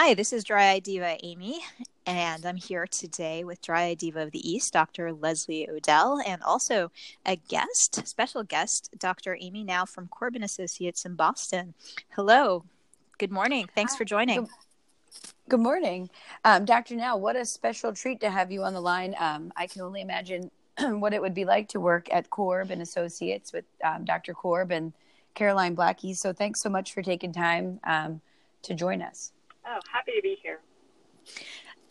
Hi, this is Dry Eye Diva Amy, and I'm here today with Dry Eye Diva of the East, Dr. Leslie O'Dell, and also a guest, special guest, Dr. Amy Nau from Korb and Associates in Boston. Hello, good morning. Thanks for joining. Good, good morning, um, Dr. Nau. What a special treat to have you on the line. Um, I can only imagine what it would be like to work at Korb and Associates with um, Dr. Korb and Caroline Blackie. So thanks so much for taking time um, to join us. Oh, happy to be here.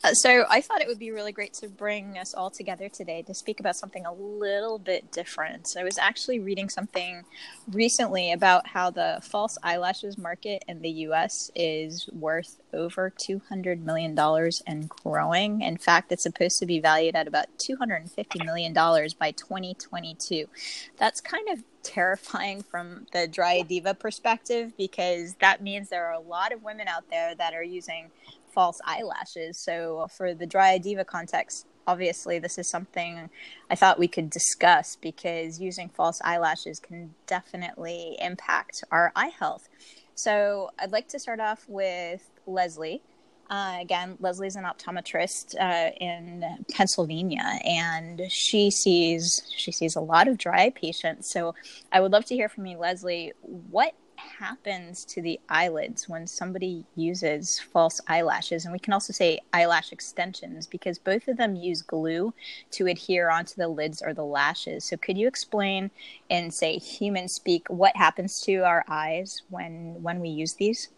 Uh, so I thought it would be really great to bring us all together today to speak about something a little bit different. I was actually reading something recently about how the false eyelashes market in the US is worth over $200 million and growing. In fact, it's supposed to be valued at about $250 million by 2022. That's kind of terrifying from the dry diva perspective because that means there are a lot of women out there that are using false eyelashes. So, for the dry diva context, obviously, this is something I thought we could discuss because using false eyelashes can definitely impact our eye health. So, I'd like to start off with Leslie. Uh, again, Leslie's an optometrist uh, in Pennsylvania, and she sees she sees a lot of dry patients. So, I would love to hear from you, Leslie. What happens to the eyelids when somebody uses false eyelashes? And we can also say eyelash extensions because both of them use glue to adhere onto the lids or the lashes. So could you explain in say human speak what happens to our eyes when when we use these?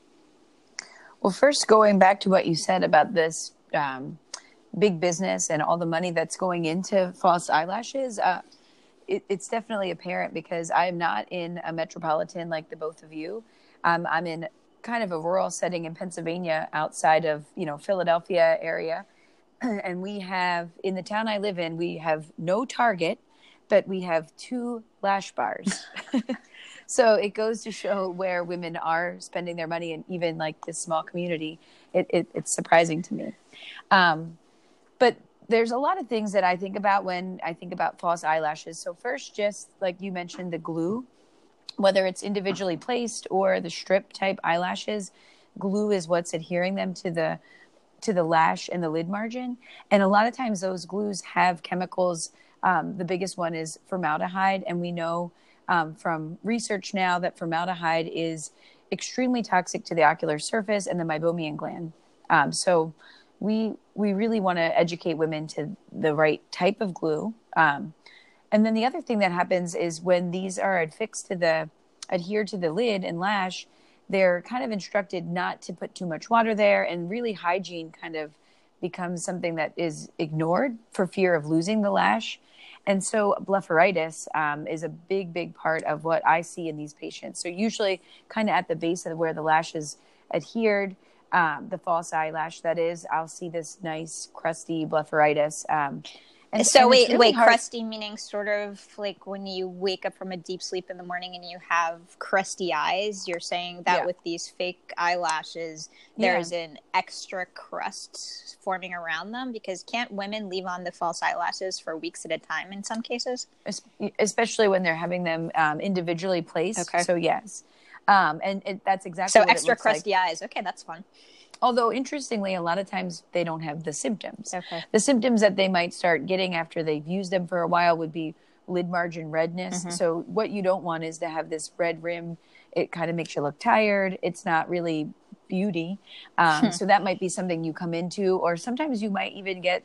Well first going back to what you said about this um, big business and all the money that's going into false eyelashes uh, it, it's definitely apparent because I am not in a metropolitan like the both of you. Um, I'm in kind of a rural setting in Pennsylvania, outside of you know Philadelphia area, and we have in the town I live in we have no Target, but we have two lash bars. so it goes to show where women are spending their money, and even like this small community, it, it, it's surprising to me. Um, but there's a lot of things that I think about when I think about false eyelashes. So first, just like you mentioned, the glue, whether it's individually placed or the strip type eyelashes, glue is what's adhering them to the to the lash and the lid margin. And a lot of times those glues have chemicals. Um, the biggest one is formaldehyde, and we know um, from research now that formaldehyde is extremely toxic to the ocular surface and the meibomian gland. Um, so we we really want to educate women to the right type of glue. Um, and then the other thing that happens is when these are affixed to the adhere to the lid and lash, they're kind of instructed not to put too much water there, and really hygiene kind of becomes something that is ignored for fear of losing the lash. And so blepharitis um, is a big, big part of what I see in these patients. So usually, kind of at the base of where the lash is adhered, um, the false eyelash that is, I'll see this nice crusty blepharitis. Um, and so and wait, really wait, hard. crusty meaning sort of like when you wake up from a deep sleep in the morning and you have crusty eyes. You're saying that yeah. with these fake eyelashes, there's yeah. an extra crust forming around them because can't women leave on the false eyelashes for weeks at a time in some cases? Especially when they're having them um, individually placed. Okay. So yes. Um, and it, that's exactly so extra crusty like. eyes. Okay, that's fun. Although interestingly, a lot of times they don't have the symptoms. Okay. The symptoms that they might start getting after they've used them for a while would be lid margin redness. Mm-hmm. So what you don't want is to have this red rim. It kind of makes you look tired. It's not really beauty. Um, hmm. So that might be something you come into, or sometimes you might even get,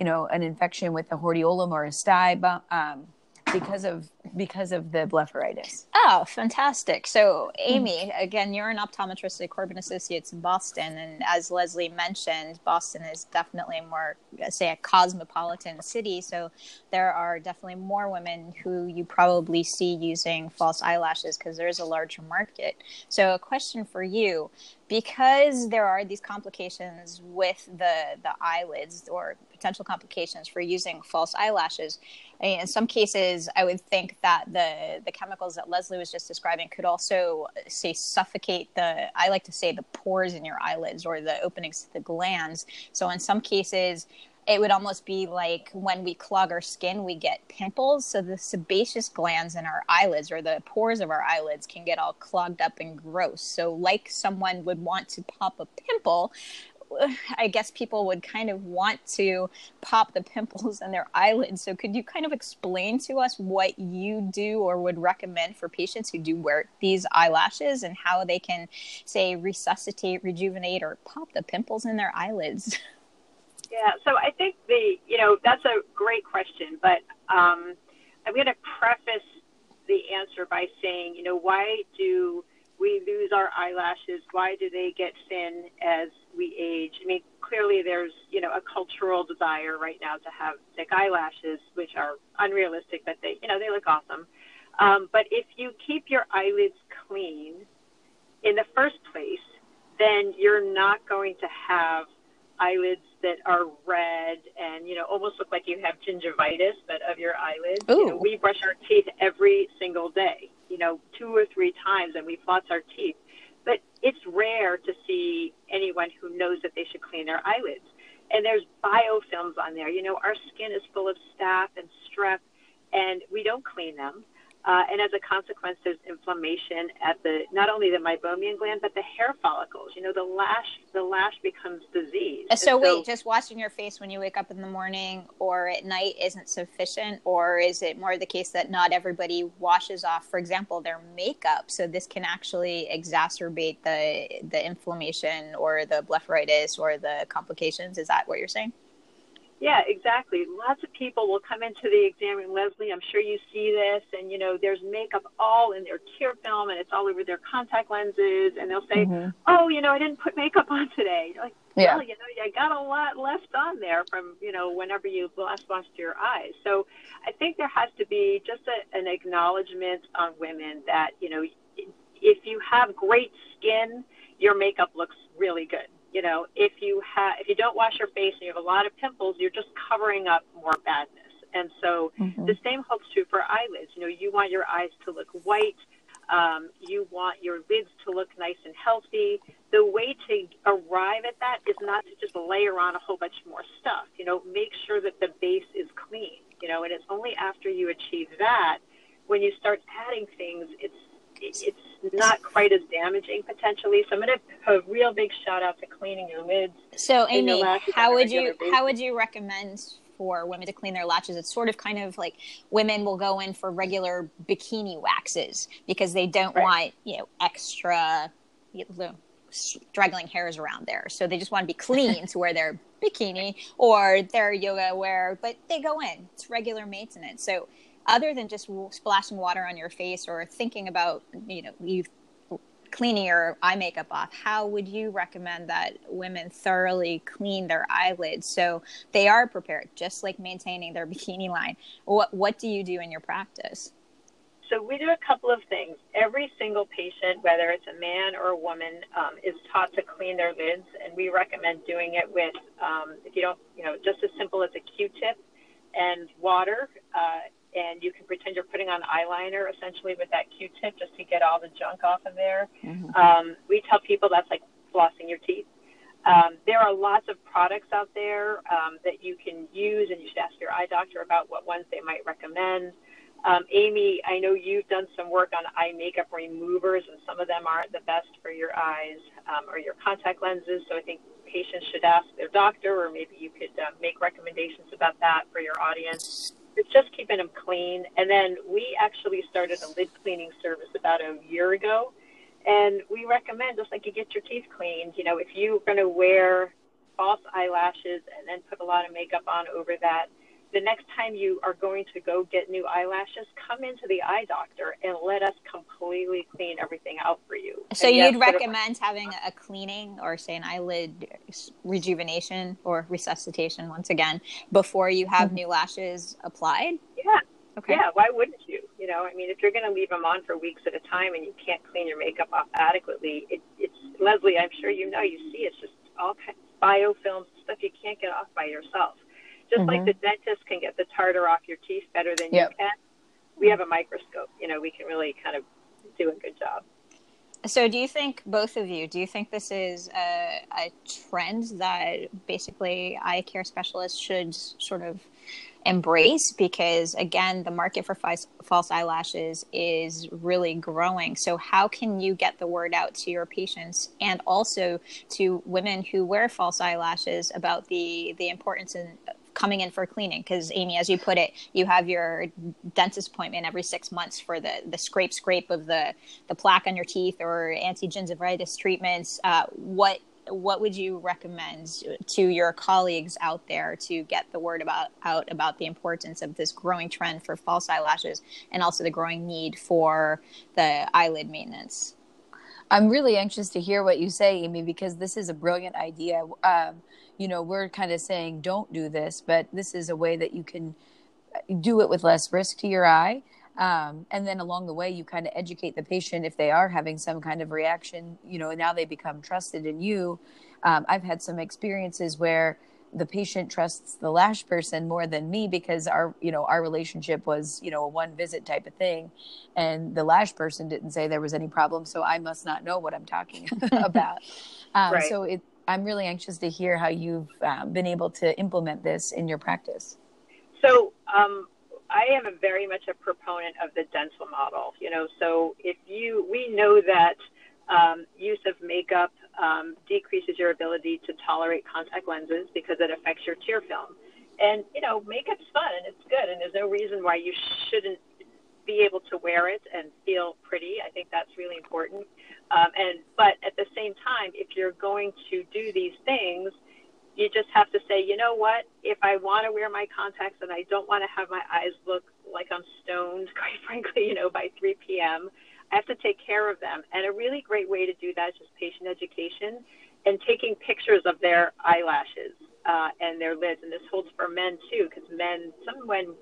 you know, an infection with a hordeolum or a stye. Um, because of because of the blepharitis. Oh, fantastic! So, Amy, mm. again, you're an optometrist at Korb and Associates in Boston, and as Leslie mentioned, Boston is definitely more, say, a cosmopolitan city. So, there are definitely more women who you probably see using false eyelashes because there is a larger market. So, a question for you: because there are these complications with the the eyelids or potential complications for using false eyelashes in some cases, I would think that the the chemicals that Leslie was just describing could also say suffocate the. I like to say the pores in your eyelids or the openings to the glands. So in some cases, it would almost be like when we clog our skin, we get pimples. So the sebaceous glands in our eyelids or the pores of our eyelids can get all clogged up and gross. So, like someone would want to pop a pimple, I guess people would kind of want to pop the pimples in their eyelids. So, could you kind of explain to us what you do or would recommend for patients who do wear these eyelashes and how they can, say, resuscitate, rejuvenate, or pop the pimples in their eyelids? Yeah, so I think the, you know, that's a great question, but um, I'm going to preface the answer by saying, you know, why do we lose our eyelashes? Why do they get thin as we age? I mean, clearly there's, you know, a cultural desire right now to have thick eyelashes, which are unrealistic, but they, you know, they look awesome. Um, but if you keep your eyelids clean in the first place, then you're not going to have eyelids that are red and you know almost look like you have gingivitis but of your eyelids you know, we brush our teeth every single day you know two or three times and we floss our teeth but it's rare to see anyone who knows that they should clean their eyelids. And there's biofilms on there. You know our skin is full of staph and strep and we don't clean them uh, and as a consequence, there's inflammation at the not only the meibomian gland but the hair follicles. You know, the lash the lash becomes disease. So, so wait, just washing your face when you wake up in the morning or at night isn't sufficient, or is it more the case that not everybody washes off, for example, their makeup? So this can actually exacerbate the the inflammation or the blepharitis or the complications. Is that what you're saying? Yeah, exactly. Lots of people will come into the exam room, Leslie. I'm sure you see this, and you know, there's makeup all in their tear film, and it's all over their contact lenses, and they'll say, mm-hmm. "Oh, you know, I didn't put makeup on today." You're like, yeah. well, you know, you got a lot left on there from you know whenever you last washed your eyes. So, I think there has to be just a, an acknowledgement on women that you know, if you have great skin, your makeup looks really good you know, if you have if you don't wash your face and you have a lot of pimples, you're just covering up more badness. And so mm-hmm. the same holds true for eyelids. You know, you want your eyes to look white. Um, you want your lids to look nice and healthy. The way to arrive at that is not to just layer on a whole bunch more stuff. You know, make sure that the base is clean. You know, and it's only after you achieve that when you start adding things, it's it's not quite as damaging potentially. So I'm going to put a real big shout out to cleaning your lids. So Amy, how would you basis. how would you recommend for women to clean their latches? It's sort of kind of like women will go in for regular bikini waxes because they don't right. want you know extra you know, straggling hairs around there. So they just want to be clean to wear their bikini or their yoga wear, but they go in. It's regular maintenance. So other than just splashing water on your face or thinking about you know you cleaning your eye makeup off how would you recommend that women thoroughly clean their eyelids so they are prepared just like maintaining their bikini line what what do you do in your practice so we do a couple of things. Every single patient, whether it's a man or a woman, um, is taught to clean their lids, and we recommend doing it with, um, if you don't, you know, just as simple as a Q-tip and water. Uh, and you can pretend you're putting on eyeliner essentially with that Q-tip just to get all the junk off of there. Mm-hmm. Um, we tell people that's like flossing your teeth. Um, there are lots of products out there um, that you can use, and you should ask your eye doctor about what ones they might recommend. Um, Amy, I know you've done some work on eye makeup removers, and some of them aren't the best for your eyes um, or your contact lenses. So I think patients should ask their doctor, or maybe you could uh, make recommendations about that for your audience it's just keeping them clean. And then we actually started a lid cleaning service about a year ago. And we recommend, just like you get your teeth cleaned, you know, if you're going to wear false eyelashes and then put a lot of makeup on over that, the next time you are going to go get new eyelashes, come into the eye doctor and let us completely clean everything out for you. So and you'd yes, recommend having a cleaning or say an eyelid rejuvenation or resuscitation once again before you have mm-hmm. new lashes applied? Yeah. Okay. Yeah, why wouldn't you? You know, I mean, if you're going to leave them on for weeks at a time and you can't clean your makeup off adequately, it, it's Leslie. I'm sure you know. You see, it's just all kinds of biofilms stuff you can't get off by yourself. Just mm-hmm. like the dentist can get the tartar off your teeth better than yep. you can, we have a microscope. You know, we can really kind of do a good job. So, do you think both of you? Do you think this is a, a trend that basically eye care specialists should sort of embrace because again the market for false eyelashes is really growing so how can you get the word out to your patients and also to women who wear false eyelashes about the the importance in coming in for cleaning because amy as you put it you have your dentist appointment every six months for the the scrape scrape of the the plaque on your teeth or anti-gingivitis treatments uh, what what would you recommend to your colleagues out there to get the word about out about the importance of this growing trend for false eyelashes and also the growing need for the eyelid maintenance? I'm really anxious to hear what you say, Amy, because this is a brilliant idea. Um, you know, we're kind of saying don't do this, but this is a way that you can do it with less risk to your eye um, and then along the way you kind of educate the patient if they are having some kind of reaction you know now they become trusted in you um, i've had some experiences where the patient trusts the lash person more than me because our you know our relationship was you know a one visit type of thing and the lash person didn't say there was any problem so i must not know what i'm talking about um, right. so it, i'm really anxious to hear how you've uh, been able to implement this in your practice so um, I am a very much a proponent of the dental model. You know, so if you, we know that um, use of makeup um, decreases your ability to tolerate contact lenses because it affects your tear film. And you know, makeup's fun and it's good, and there's no reason why you shouldn't be able to wear it and feel pretty. I think that's really important. Um, and but at the same time, if you're going to do these things, you just have to say, you know what? If I want to wear my contacts and I don't want to have my eyes look like I'm stoned, quite frankly, you know, by 3 p.m., I have to take care of them. And a really great way to do that is just patient education and taking pictures of their eyelashes uh, and their lids. And this holds for men too, because men, some men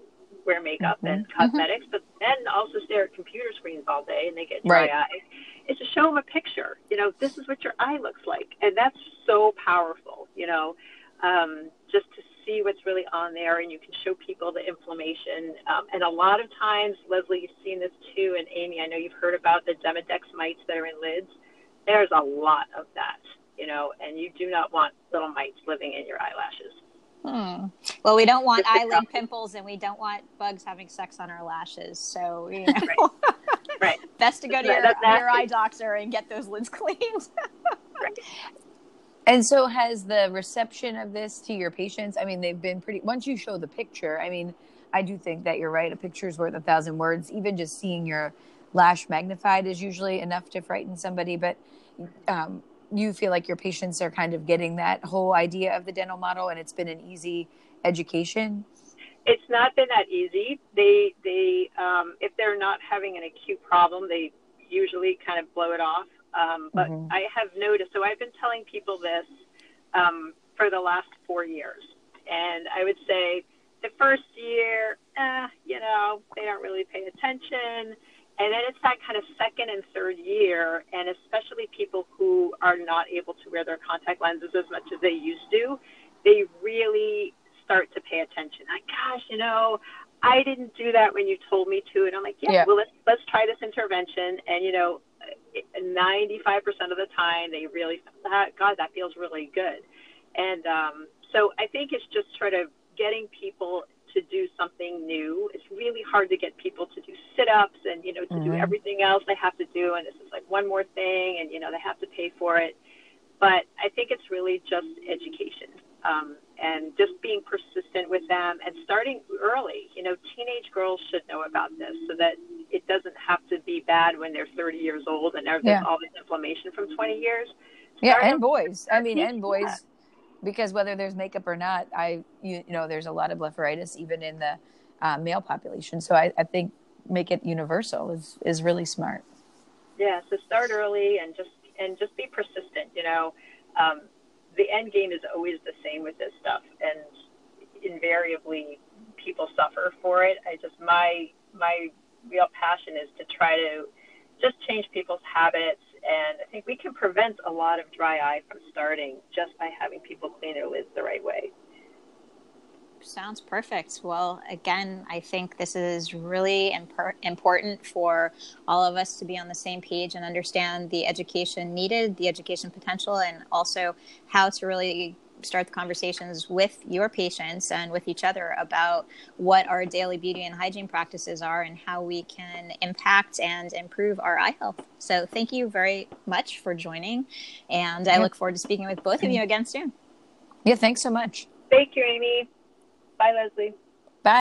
wear makeup mm-hmm. and mm-hmm. cosmetics, mm-hmm. but men also stare at computer screens all day and they get dry right. eyes. Is to show them a picture. You know, this is what your eye looks like, and that's so powerful. You know, um, just to see what's really on there, and you can show people the inflammation. Um, and a lot of times, Leslie, you've seen this too, and Amy, I know you've heard about the Demodex mites that are in lids. There's a lot of that, you know, and you do not want little mites living in your eyelashes. Hmm. Well, we don't want eyelid pimples and we don't want bugs having sex on our lashes. So, you know, right. right. best to go to your, your eye doctor and get those lids cleaned. right. And so, has the reception of this to your patients? I mean, they've been pretty, once you show the picture, I mean, I do think that you're right. A picture is worth a thousand words. Even just seeing your lash magnified is usually enough to frighten somebody. But um, you feel like your patients are kind of getting that whole idea of the dental model and it's been an easy education it's not been that easy they they um, if they're not having an acute problem they usually kind of blow it off um, but mm-hmm. i have noticed so i've been telling people this um, for the last four years and i would say the first year eh, you know they don't really pay attention and then it's that kind of second and third year, and especially people who are not able to wear their contact lenses as much as they used to, they really start to pay attention. Like, gosh, you know, I didn't do that when you told me to, and I'm like, yeah, yeah. well, let's let's try this intervention. And you know, 95% of the time, they really, that, God, that feels really good. And um, so I think it's just sort of getting people to do something new. It's really hard to get people to do sit-ups and you know to mm-hmm. do everything else they have to do, and this is like one more thing, and you know they have to pay for it. But I think it's really just education um, and just being persistent with them and starting early. You know, teenage girls should know about this so that it doesn't have to be bad when they're 30 years old and there's yeah. all this inflammation from 20 years. Start yeah, and boys. I mean, and boys. That because whether there's makeup or not, I you, you know there's a lot of blepharitis even in the uh, male population. So I, I think make it universal is is really smart. Yeah, so start early and just and just be persistent. You know, um, the end game is always the same with this stuff, and invariably people suffer for it. I just my my real passion is to try to just change people's habits and I think we can prevent a lot of dry eye from starting just by having people clean their lids the right way. Sounds perfect. Well, again, I think this is really imp- important for all of us to be on the same page and understand the education needed, the education potential, and also how to really start the conversations with your patients and with each other about what our daily beauty and hygiene practices are and how we can impact and improve our eye health. So, thank you very much for joining. And I look forward to speaking with both of you mm-hmm. again soon. Yeah, thanks so much. Thank you, Amy. Bye, Leslie.